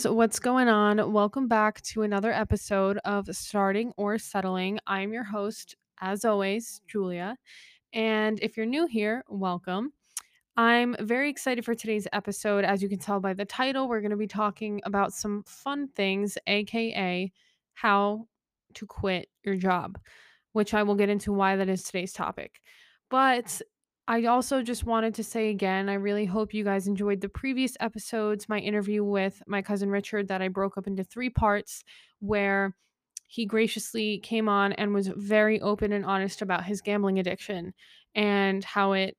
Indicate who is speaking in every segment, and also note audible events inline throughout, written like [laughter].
Speaker 1: guys, what's going on? Welcome back to another episode of Starting or Settling. I'm your host, as always, Julia. And if you're new here, welcome. I'm very excited for today's episode. As you can tell by the title, we're going to be talking about some fun things, aka how to quit your job, which I will get into why that is today's topic. But I also just wanted to say again, I really hope you guys enjoyed the previous episodes, my interview with my cousin Richard, that I broke up into three parts, where he graciously came on and was very open and honest about his gambling addiction and how it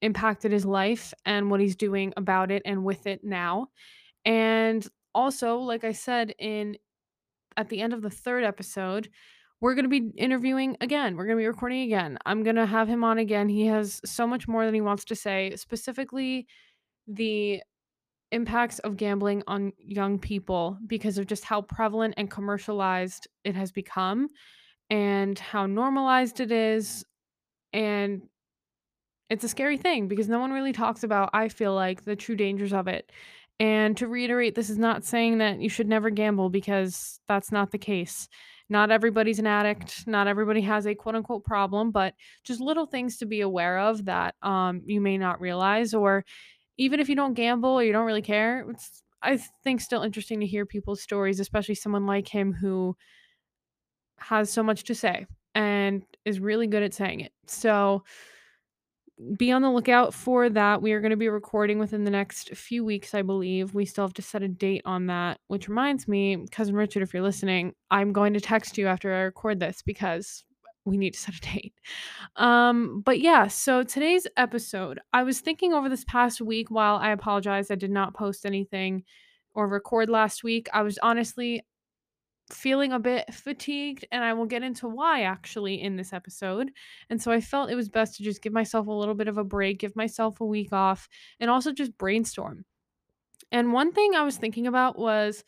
Speaker 1: impacted his life and what he's doing about it and with it now. And also, like I said in at the end of the third episode, we're going to be interviewing again. We're going to be recording again. I'm going to have him on again. He has so much more than he wants to say, specifically the impacts of gambling on young people because of just how prevalent and commercialized it has become and how normalized it is and it's a scary thing because no one really talks about, I feel like, the true dangers of it. And to reiterate, this is not saying that you should never gamble because that's not the case. Not everybody's an addict. Not everybody has a quote unquote problem, but just little things to be aware of that um, you may not realize. Or even if you don't gamble or you don't really care, it's, I think, still interesting to hear people's stories, especially someone like him who has so much to say and is really good at saying it. So, be on the lookout for that. We are going to be recording within the next few weeks, I believe. We still have to set a date on that, which reminds me, cousin Richard, if you're listening, I'm going to text you after I record this because we need to set a [laughs] date. Um, but yeah, so today's episode, I was thinking over this past week while I apologize I did not post anything or record last week. I was honestly feeling a bit fatigued, and I will get into why actually in this episode. And so I felt it was best to just give myself a little bit of a break, give myself a week off, and also just brainstorm. And one thing I was thinking about was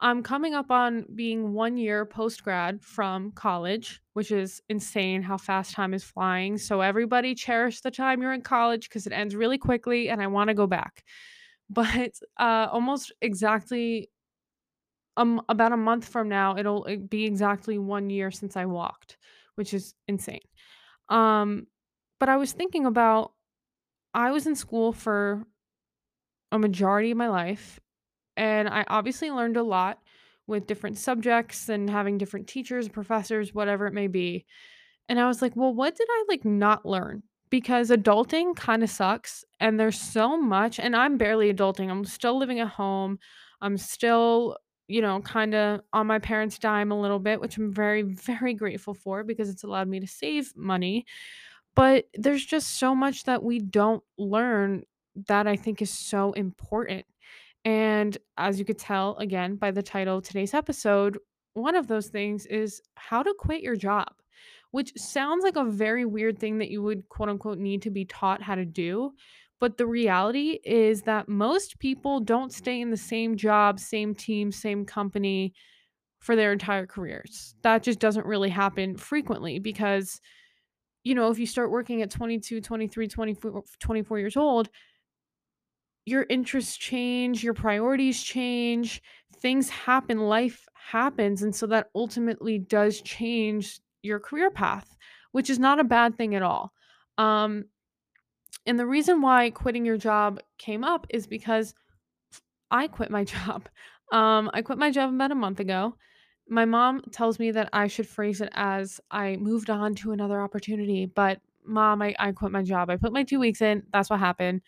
Speaker 1: I'm coming up on being one year post grad from college, which is insane how fast time is flying. So, everybody cherish the time you're in college because it ends really quickly and I want to go back. [laughs] But uh, almost exactly um about a month from now it'll be exactly 1 year since I walked, which is insane. Um but I was thinking about I was in school for a majority of my life and I obviously learned a lot with different subjects and having different teachers, professors, whatever it may be. And I was like, "Well, what did I like not learn?" Because adulting kind of sucks and there's so much and I'm barely adulting. I'm still living at home. I'm still you know, kind of on my parents' dime a little bit, which I'm very, [laughs] very grateful for because it's allowed me to save money. But there's just so much that we don't learn that I think is so important. And as you could tell again by the title of today's episode, one of those things is how to quit your job, which sounds like a very weird thing that you would quote unquote need to be taught how to do. But the reality is that most people don't stay in the same job, same team, same company for their entire careers. That just doesn't really happen frequently because, you know, if you start working at 22, 23, 24, 24 years old, your interests change, your priorities change, things happen, life happens. And so that ultimately does change your career path, which is not a bad thing at all. Um, and the reason why quitting your job came up is because I quit my [laughs] job. Um, I quit my job about a month ago. My mom tells me that I should phrase it as I moved on to another opportunity, but mom, I, I quit my job. I put my two weeks in. That's what happened.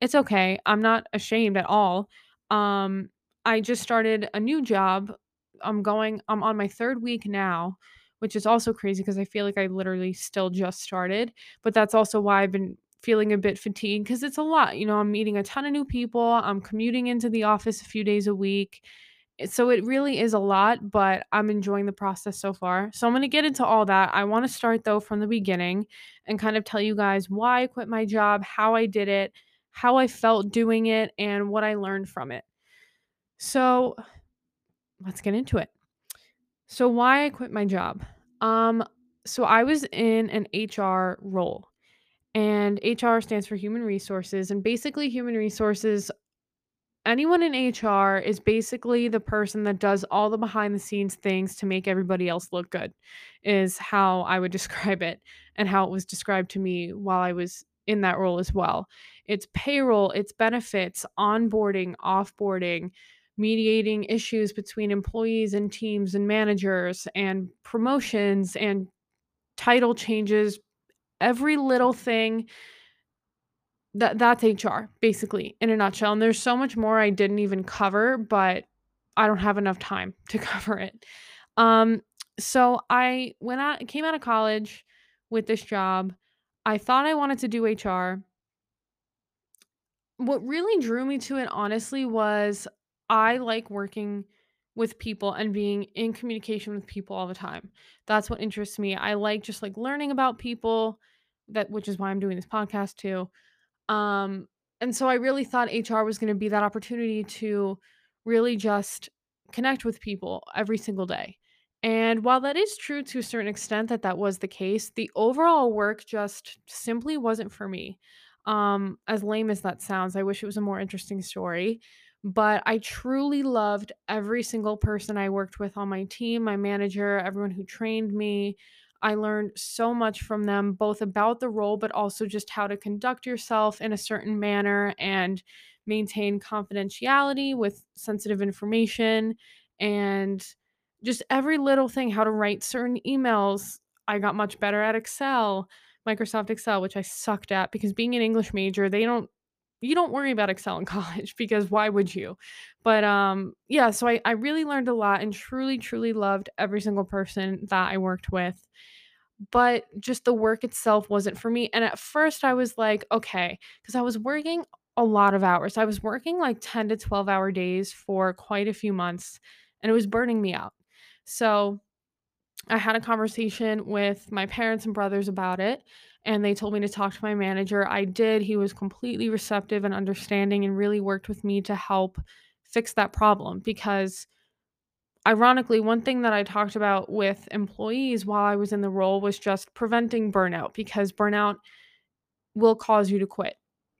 Speaker 1: It's okay. I'm not ashamed at all. Um, I just started a new job. I'm going, I'm on my third week now, which is also crazy because I feel like I literally still just started. But that's also why I've been feeling a bit fatigued because it's a lot. You know, I'm meeting a ton of new people, I'm commuting into the office a few days a week. Eh, so it really is a lot, but I'm enjoying the process so far. So I'm going to get into all that. I want to start though from the beginning and kind of tell you guys why I quit my job, how I did it, how I felt doing it, and what I learned from it. So let's get into it. So why I quit my job. Um so I was in an HR role and HR stands for human resources. And basically, human resources anyone in HR is basically the person that does all the behind the scenes things to make everybody else look good, is how I would [laughs] describe it and how it was described to me while I was in that role as well. It's payroll, it's benefits, onboarding, offboarding, mediating issues between employees and teams and managers, and promotions and title changes, every little thing that that's HR basically in a nutshell. And there's so much more I didn't even cover, but I don't have enough time [laughs] to cover it. Um, so I when I came out of college with this job, I thought I wanted to do HR. What really drew me to it honestly was I like working with people and being in communication with people all the time. That's what interests me. I like just like learning about people that which is why I'm doing this podcast too um, and so I really thought HR was going to be that opportunity to really just connect with people every single day. And while that is true to a certain extent that that was the case, the overall work just simply wasn't for me. Um, as lame as that sounds, I wish it was a more interesting story. But I truly loved every single person I worked with on my team, my manager, everyone who trained me. I learned so much from them, both about the role, but also just how to conduct yourself in a certain manner and maintain confidentiality with sensitive information and just every little thing, how to write certain emails. I got much better at Excel, Microsoft Excel, which I sucked at because being an English major, they don't you don't worry about Excel in [laughs] college because why would you? But um yeah, so I, I really learned a lot and truly, truly loved every single person that I worked with but just the work itself wasn't for me. And at first I was like, okay, because I was working a lot of hours. I was working like 10 to 12 hour days for quite a few months and it was burning me out. So I had a conversation with my parents and brothers about it and they told me to talk to my manager. I did. He was completely receptive and understanding and really worked with me to help fix that problem because Ironically, one thing that I talked about with employees while I was in the role was just preventing burnout because burnout will cause you to quit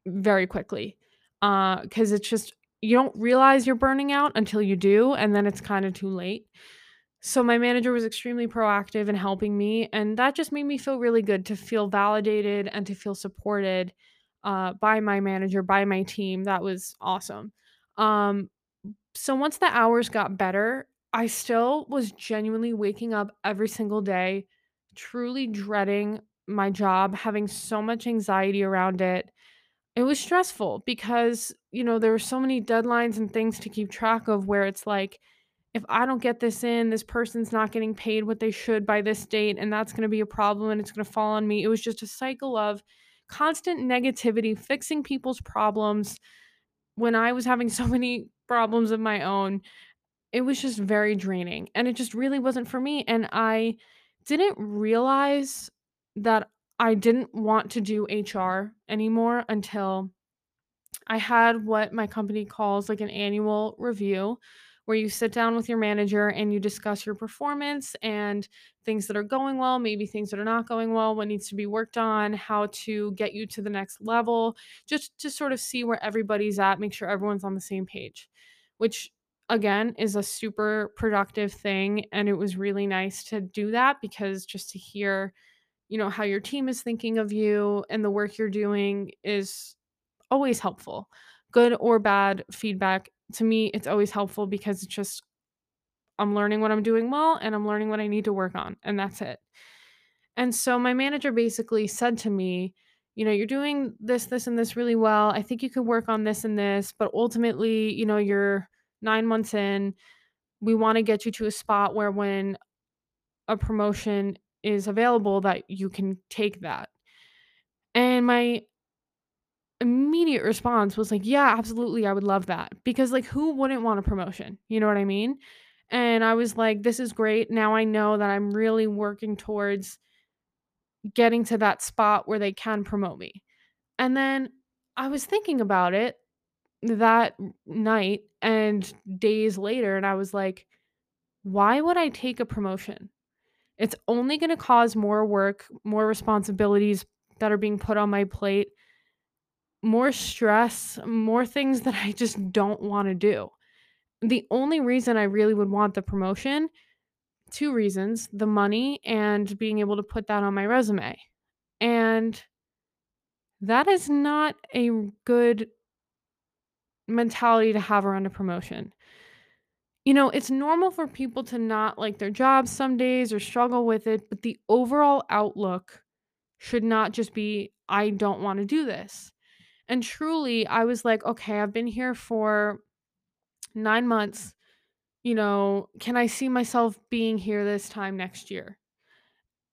Speaker 1: very quickly. Uh, cuz it's just you don't realize you're burning out until you do and then it's kind of too late. So my manager was extremely proactive in helping me and that just made me feel really good to feel validated and to feel supported uh, by my manager, by my team. That was awesome. Um, so once the hours got better, I still was genuinely waking up every single day, truly dreading my job, having so much anxiety around it. It was stressful because, you know, there were so many deadlines and things to keep track of where it's like, if I don't get this in, this person's not getting paid what they should by this date, and that's going to be a problem and it's going to fall on me. It was just a cycle of constant negativity, fixing people's problems when I was having [laughs] so many problems of my own it was just very draining, and it just really wasn't for me, and I didn't realize that I didn't want to do HR anymore until I had what my company calls like an annual review where you sit down with your manager and you discuss your performance and things that are going well, maybe things that are not going well, what needs to be worked on, how to get you to the next level, just to sort of see where everybody's at, make sure everyone's on the same page, which again is a super productive thing and it was really nice to do that because just to hear you know how your team is thinking of you and the work you're doing is always helpful good or bad feedback to me it's always helpful because it's just i'm learning what i'm doing well and i'm learning what i need to work on and that's it. And so my manager basically said to me you know you're doing this this and this really well. I think you could work on this and this but ultimately you know you're nine months in, we want to get you to a spot where when a promotion is available that you can take that. And my immediate response was like, yeah, absolutely, I would love that. Because like who wouldn't want a promotion? You know what I mean? And I was like, this is great. Now I know that I'm really working towards getting to that spot where they can promote me. And then I was thinking about it that night and days later and I was like, why would I take a promotion? It's only going to cause more work, more responsibilities that are being put on my plate. More stress, more things that I just don't want to do. The only reason I really would want the promotion, two reasons the money and being able to put that on my resume. And that is not a good mentality to have around a promotion. You know, it's normal for people to not like their jobs some days or struggle with it, but the overall outlook should not just be, I don't want to do this. And truly, I was like, okay, I've been here for nine months. You know, can I see myself being here this time next year?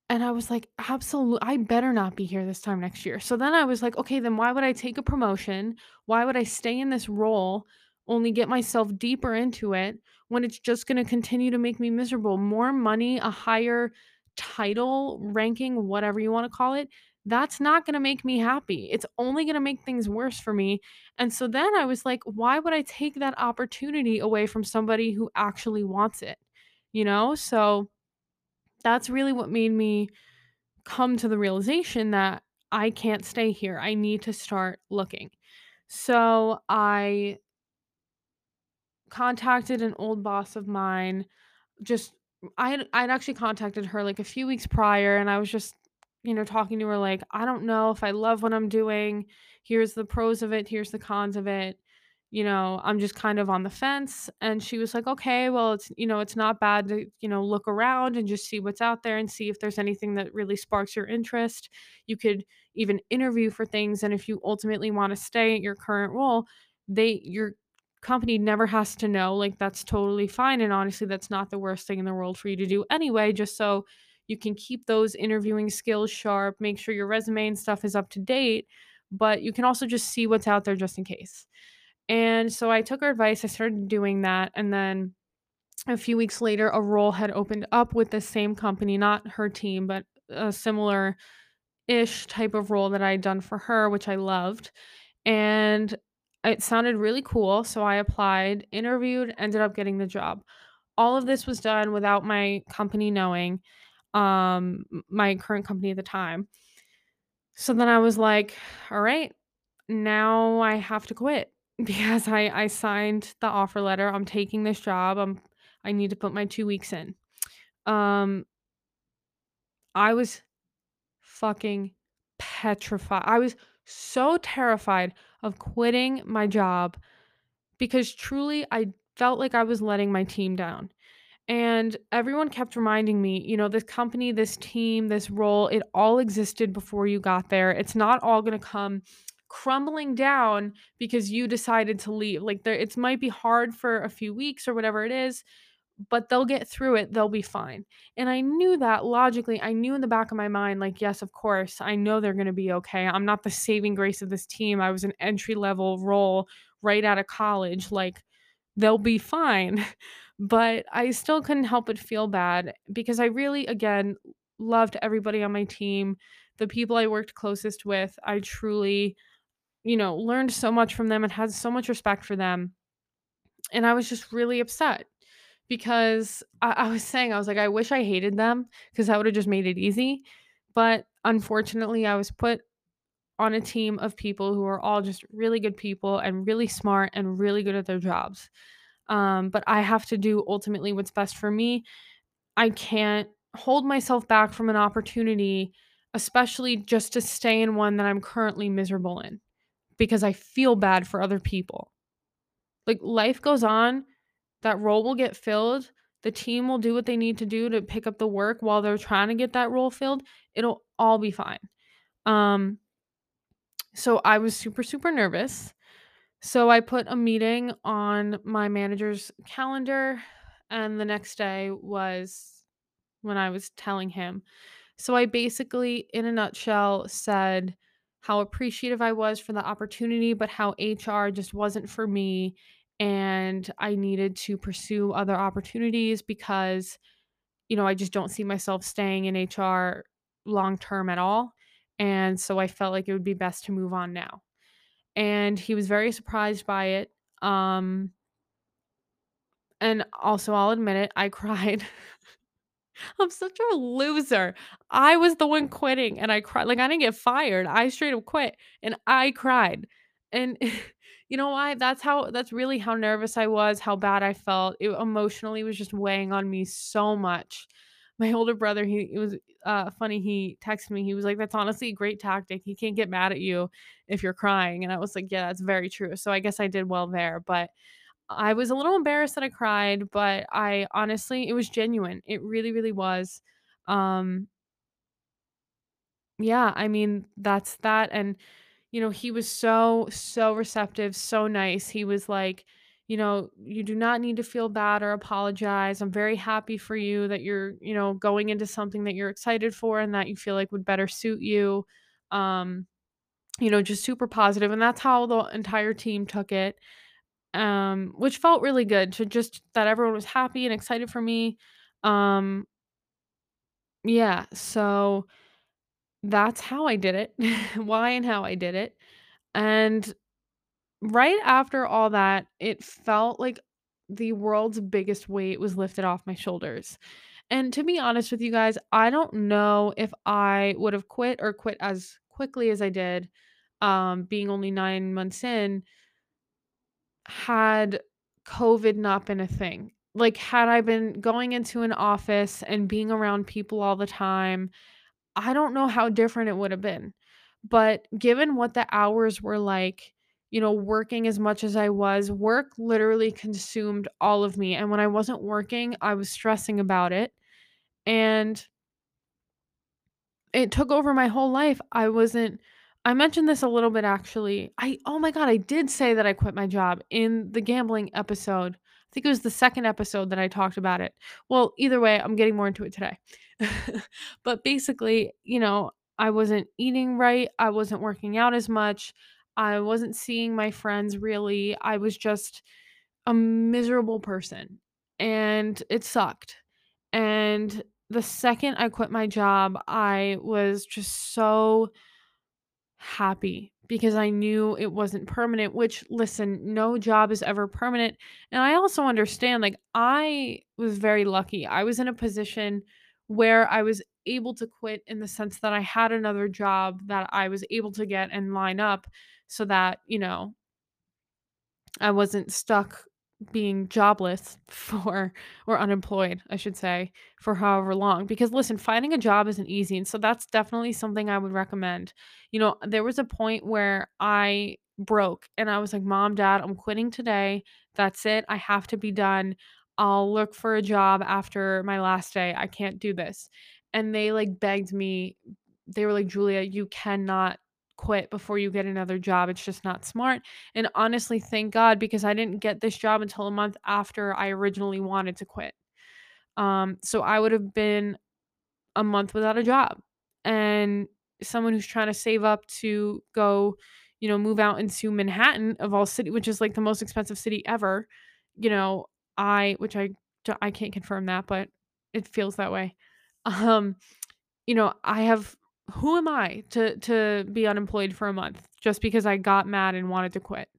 Speaker 1: And I was like, "Absolutely, I better not be here this time next year." So then I was like, "Okay, then why would I take a promotion? Why would I stay in this role, only get myself deeper into it when it's just gonna continue to make me miserable? More money, a higher title, ranking, whatever you wanna call it, that's not gonna make me happy. It's only gonna make things worse for me." And so then I was like, "Why would I take that opportunity away from somebody who actually wants it?" You know? So that's really what made me come to the realization that I can't stay here. I need to start looking. So I contacted an old boss of mine just I had I'd actually contacted her, like, a few weeks prior, and I was just, you know, talking to her like, "I don't know if I love what I'm doing. Here's the pros of it, here's the cons of it. You know, I'm just kind of on the fence." And she was like, "Okay, well, it's you know, it's not bad to, you know, look around and just see what's out there and see if there's anything that really sparks your interest. You could even interview for things, and if you ultimately wanna stay at your current role, they your company never has to know, like, that's totally fine, and honestly, that's not the worst thing in the world for you to do anyway, just so you can keep those interviewing skills sharp, make sure your resume and stuff is up to date, but you can also just see what's out there just in case. And so I took her advice, I started doing that, and then a few weeks later, a role had opened up with the same company, not her team, but a similar ish type of role that I had done for her, which I loved. And it sounded really cool, so I applied, interviewed, ended up getting the job. All of this was done without my company knowing, um, my current company at the time. So then I was like, "All right, now I have to quit [laughs] because I I signed the offer letter. I'm taking this job. I'm I need to put my 2 weeks in." Um, I was fucking petrified. I was so terrified of quitting my job because truly I felt like I was letting my team down. And everyone kept reminding me, you know, this company, this team, this role, it all existed before you got there. It's not all going to come crumbling down because you decided to leave. Like there it might be hard for a few weeks or whatever it is, but they'll get through it. They'll be fine. And I knew that logically. I knew in the back of my mind, like, yes, of course, I know they're going to be okay. I'm not the saving grace of this team. I was an entry level role right out of college. Like, they'll be fine. [laughs] But I still couldn't help but feel bad because I really, again, loved everybody on my team. The people I worked closest with, I truly, you know, learned so much from them and had so much respect for them. And I was just really upset because I, I was saying, I was like, I wish I hated them because that would have just made it easy. But unfortunately, I was put on a team of people who are all just really good people and really smart and really good at their jobs. Um, but I have to do ultimately what's best for me. I can't hold myself back from an opportunity, especially just to stay in one that I'm currently miserable in because I feel bad for other people. Like life goes on, that role will get filled. The team will do what they need to do to pick up the work while they're trying to get that role filled. It'll all be fine. Um, so I was super, super nervous. So I put a meeting on my manager's calendar, and the next day was when I was telling him. So I basically, in a nutshell, said how appreciative I was for the opportunity, but how HR just wasn't for me. And I needed to pursue other opportunities because, you know, I just don't see myself staying in HR long term at all. And so I felt like it would be best to move on now and he was very surprised by it. Um, and also, I'll admit it, I [laughs] cried. I'm such a loser. I was the one quitting and I cried. Like, I didn't get fired. I straight up quit and I cried And [laughs] you know why? That's how that's really how nervous I was, how bad I felt. It emotionally was just weighing on me so much. My older brother, he it was uh funny, he texted me. He was like, "That's honestly a great tactic. He can't get mad at you if you're crying." And I was like, "Yeah, that's very true." So I guess I did well there, but I was a little embarrassed that I cried, but I honestly it was genuine. It really, really was. Um yeah, I mean, that's that and you know, he was so so receptive, so nice. He was like, you know, you do not need to feel bad or apologize. I'm very happy for you that you're, you know, going into something that you're excited for and that you feel like would better suit you. Um, you know, just super positive and that's how the entire team took it. Um, which felt really good to just that everyone was happy and excited for me. Um, yeah, so that's how I did it. [laughs] Why and how I did it. And right after all that, it felt like the world's biggest weight was lifted off my shoulders. And to be honest with you guys, I don't know if I would have quit or quit as quickly as I did, um, being only nine months in, had COVID not been a thing. Like, had I been going into an office and being around people all the time, I don't know how different it would have been. But given what the hours were like, you know, working as much as I was, work literally consumed all of me. And when I wasn't working, I was stressing about it. And it took over my whole life. I wasn't I mentioned this a little bit actually. I oh my god, I did say that I quit my job in the gambling episode. I think it was the second episode that I talked about it. Well, either way, I'm getting more into it today. [laughs] but basically, you know, I wasn't eating right, I wasn't working out as much, I wasn't seeing my friends really. I was just a miserable person and it sucked. And the second I quit my job, I was just so happy because I knew it wasn't permanent, which listen, no job is ever permanent. And I also understand like I was very lucky. I was in a position where I was able to quit in the sense that I had another job that I was able to get and line up so that, you know, I wasn't stuck being jobless [laughs] for or unemployed, I should say, for however long. Because listen, finding a job isn't easy. And so that's definitely something I would recommend. You know, there was a point where I broke and I was like, Mom, Dad, I'm quitting today. That's it. I have to be done. I'll look for a job after my last day. I can't do this. And they like begged me, they were like, Julia, you cannot quit before you get another job. It's just not smart. And honestly, thank God because I didn't get this job until a month after I originally wanted to quit. Um, so I would have been a month without a job. And someone who's trying to save up to go, you know, move out into Manhattan of all city, which is like the most expensive city ever, you know, I which I I can't confirm that, but it feels that way. Um, you know, I have who am I to to be unemployed for a month just because I got mad and wanted to quit?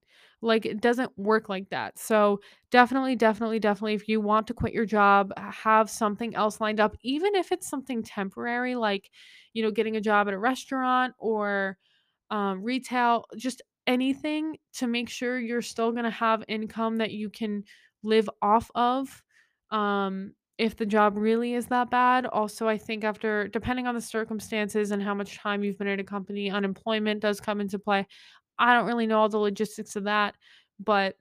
Speaker 1: Like it doesn't work like that. So, definitely definitely definitely if you want to quit your job, have something else lined up even if it's something temporary like, you know, getting a job at a restaurant or um, retail, just anything to make sure you're still going to have income that you can live off of. Um, if the job really is that bad. Also, I think after, depending on the circumstances and how much time you've been at a company, unemployment does come into play. I don't really know all the logistics of that, but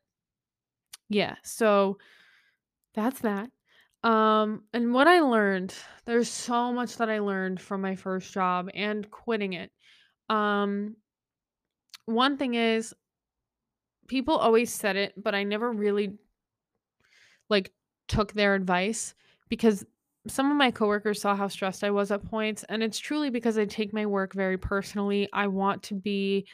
Speaker 1: yeah, so that's that. Um, and what I learned, there's so much that I learned from my first job and quitting it. Um, one thing is people always said it, but I never really like took their advice because some of my coworkers saw how stressed I was at points and it's truly because I take my work very personally. I want to be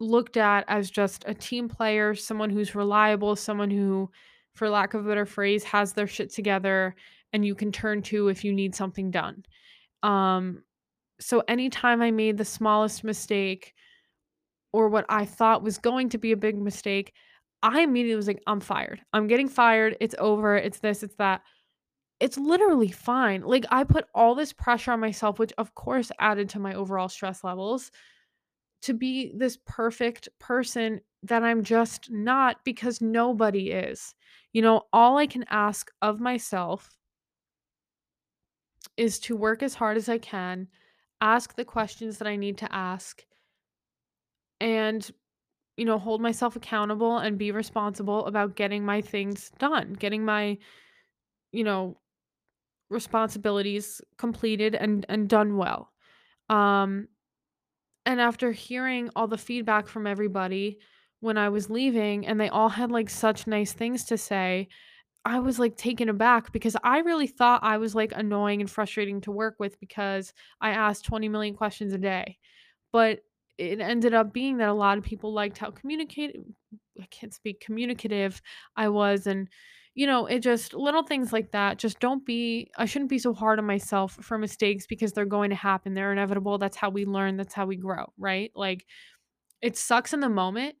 Speaker 1: looked at as just a team player, someone who's reliable, someone who for lack of a better phrase has their shit together and you can turn to if you need something done. Um so anytime I made the smallest mistake or what I thought was going to be a big mistake, I immediately was like, I'm fired. I'm getting fired. It's over. It's this, it's that. It's literally fine. Like, I put all this pressure on myself, which of course added to my overall stress levels. to be this perfect person that I'm just not because nobody is. You know, all I can ask of myself is to work as hard as I can, ask the questions that I need to ask, and, you know, hold myself accountable and be responsible about getting my things done, getting my, you know, responsibilities completed and and done well. Um and after hearing all the feedback from everybody when I was leaving and they all had like such nice things to say, I was like taken aback because I really thought I was like annoying and frustrating to work with because I asked 20 million questions a day. But it ended up being that a lot of people liked how communicative I can't speak communicative I was and you know, it just little things like that. Just don't be I shouldn't be so hard on myself for mistakes because they're going to happen. They're inevitable. That's how we learn. That's how we grow, right? Like it sucks in the moment,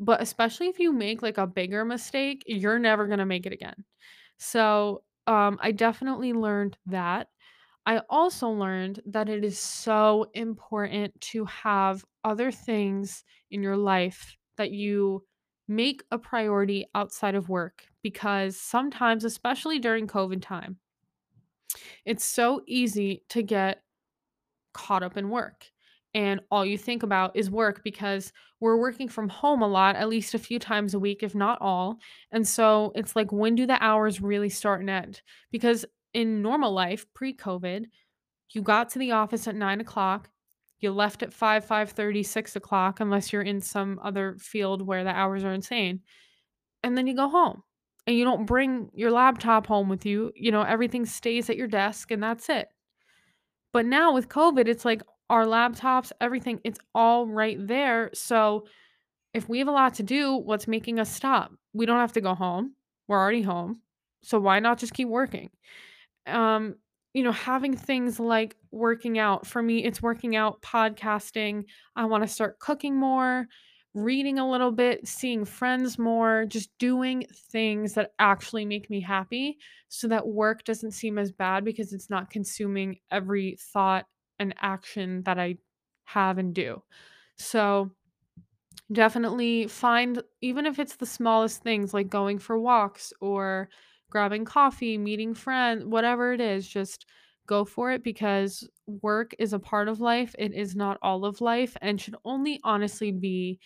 Speaker 1: but especially if you make like a bigger mistake, you're never going to make it again. So, um I definitely learned that. I also learned that it is so important to have other things in your life that you make a priority outside of work because sometimes, especially during COVID time, it's so easy to get caught up in work. And all you think about is work because we're working from home a lot, at least a few times a week, if not all. And so it's like, when do the hours really start and end? Because in normal life, pre COVID, you got to the office at nine o'clock. You left at 5, five thirty, six o'clock, unless you're in some other field where the hours are insane. And then you go home and you don't bring your laptop home with you. You know, everything stays at your desk and that's it. But now with COVID, it's like our laptops, everything, it's all right there. So if we have a lot to do, what's making us stop? We don't have to go home. We're already home. So why not just keep working? um you know having things like working out for me it's working out podcasting i want to start cooking more reading a little bit seeing friends more just doing things that actually make me happy so that work doesn't seem as bad because it's not consuming every thought and action that i have and do. So Definitely find even if it's the smallest things like going for walks or grabbing coffee, meeting friends, whatever it is, just go for it because work is a part of life. It is not all of life and should only honestly be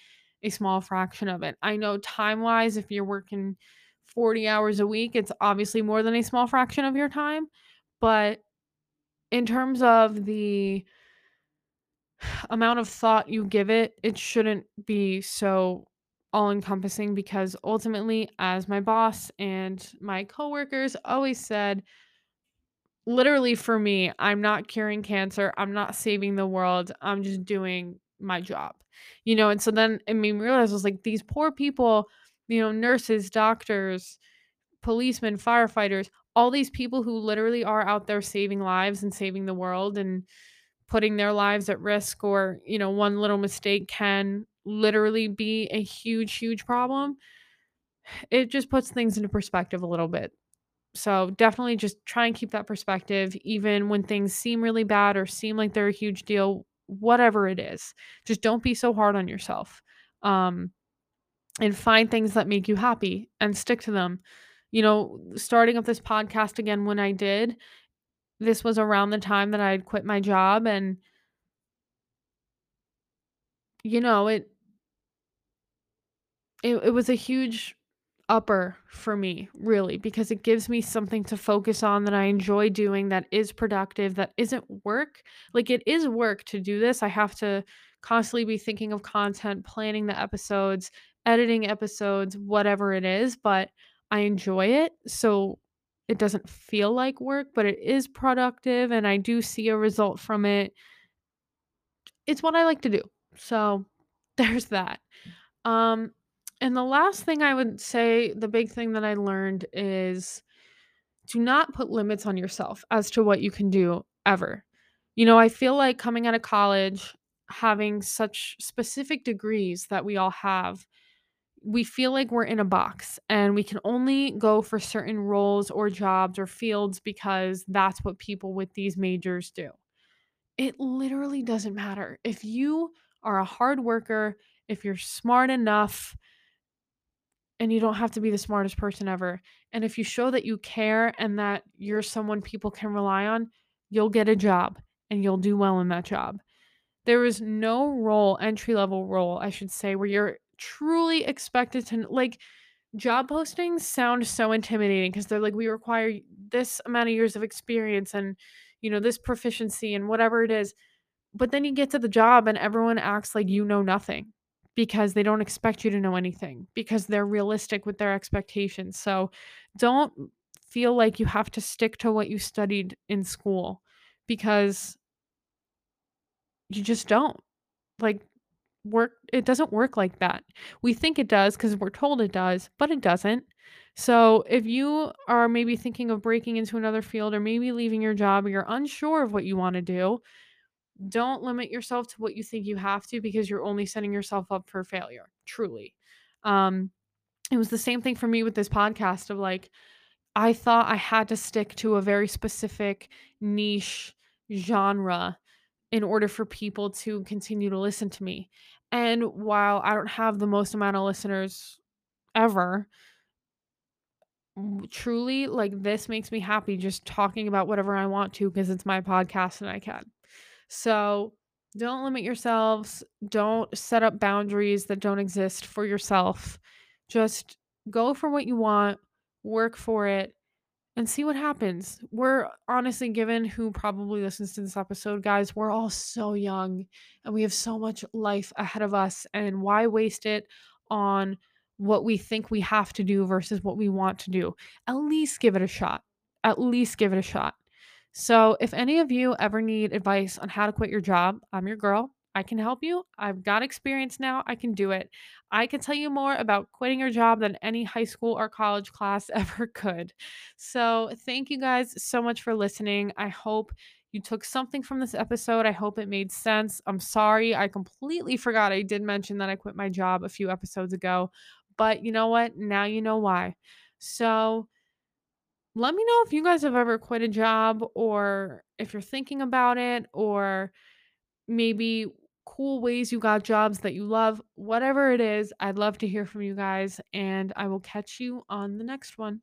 Speaker 1: a small fraction of it. I know time-wise if you're working 40 hours a week, it's obviously more than a small fraction of your time, but in terms of the amount of thought you give it, it shouldn't be so all encompassing because ultimately, as my boss and my coworkers always said, literally for me, I'm not curing cancer, I'm not saving the world, I'm just doing my job. You know, and so then it made me realize I was like, these poor people, you know, nurses, doctors, policemen, firefighters, all these people who literally are out there saving lives and saving the world and putting their lives at risk or, you know, one little mistake can literally be a huge, huge problem. It just puts things into perspective a little bit. So definitely just try and keep that perspective, even when things seem really bad or seem like they're a huge deal, whatever it is. Just don't be so hard on yourself. Um, and find things that make you happy and stick to them. You know, starting up this podcast again when I did, this was around the time that I had quit my job and you know, it it, it was a huge upper for me, really, because it gives me something to focus on that I enjoy doing that is productive, that isn't work. Like it is work to do this. I have to constantly be thinking of content, planning the episodes, editing episodes, whatever it is, but I enjoy it. So it doesn't feel like work, but it is productive and I do see a result from it. It's what I like to do. So [laughs] there's that. Um and the last thing I would say, the big thing that I learned is do not put limits on yourself as to what you can do ever. You know, I feel like coming out of college, having such specific degrees that we all have, we feel like we're in a box and we can only go for certain roles or jobs or fields because that's what people with these majors do. It literally doesn't matter. If you are a hard worker, if you're smart enough, and you don't have to be the smartest person ever. And if you show that you care and that you're someone people can rely on, you'll get a job and you'll do well in that job. There is no role, entry level role, I should say, where you're truly expected to like job postings sound so intimidating because they're like we require this amount of years of experience and you know this proficiency and whatever it is but then you get to the job and everyone acts like you know nothing because they don't expect you to know anything because they're realistic with their expectations. So don't feel like you have to stick to what you studied in school because you just don't. Like work it doesn't work like that. We think it does cuz we're told it does, but it doesn't. So if you are maybe thinking of breaking into another field or maybe leaving your job or you're unsure of what you want to do, don't limit yourself to what you think you have to because you're only setting yourself up for failure, truly. Um, it was the same thing for me with this podcast of like, I thought I had to stick to a very specific niche genre in order for people to continue to listen to me. And while I don't have the most amount of listeners ever, truly, like, this makes me happy just talking about whatever I want to because it's my podcast and I can. So don't limit yourselves. Don't set up boundaries that don't exist for yourself. Just go for what you want, work for it, and see what happens. We're honestly, given who probably listens to this episode, guys, we're all so young and we have so much life ahead of us. And why waste it on what we think we have to do versus what we want to do? At least give it a shot. At least give it a shot. So, if any of you ever need advice on how to quit your job, I'm your girl. I can help you. I've got experience now. I can do it. I can tell you more about quitting your job than any high school or college class [laughs] ever could. So, thank you guys so much for listening. I hope you took something from this episode. I hope it made sense. I'm sorry. I completely forgot I did mention that I quit my job a few episodes ago. But you know what? Now you know why. So, let me know if you guys have ever quit a job or if you're thinking about it or maybe cool ways you got jobs that you love. Whatever it is, I'd love to hear from you guys and I will catch you on the next one.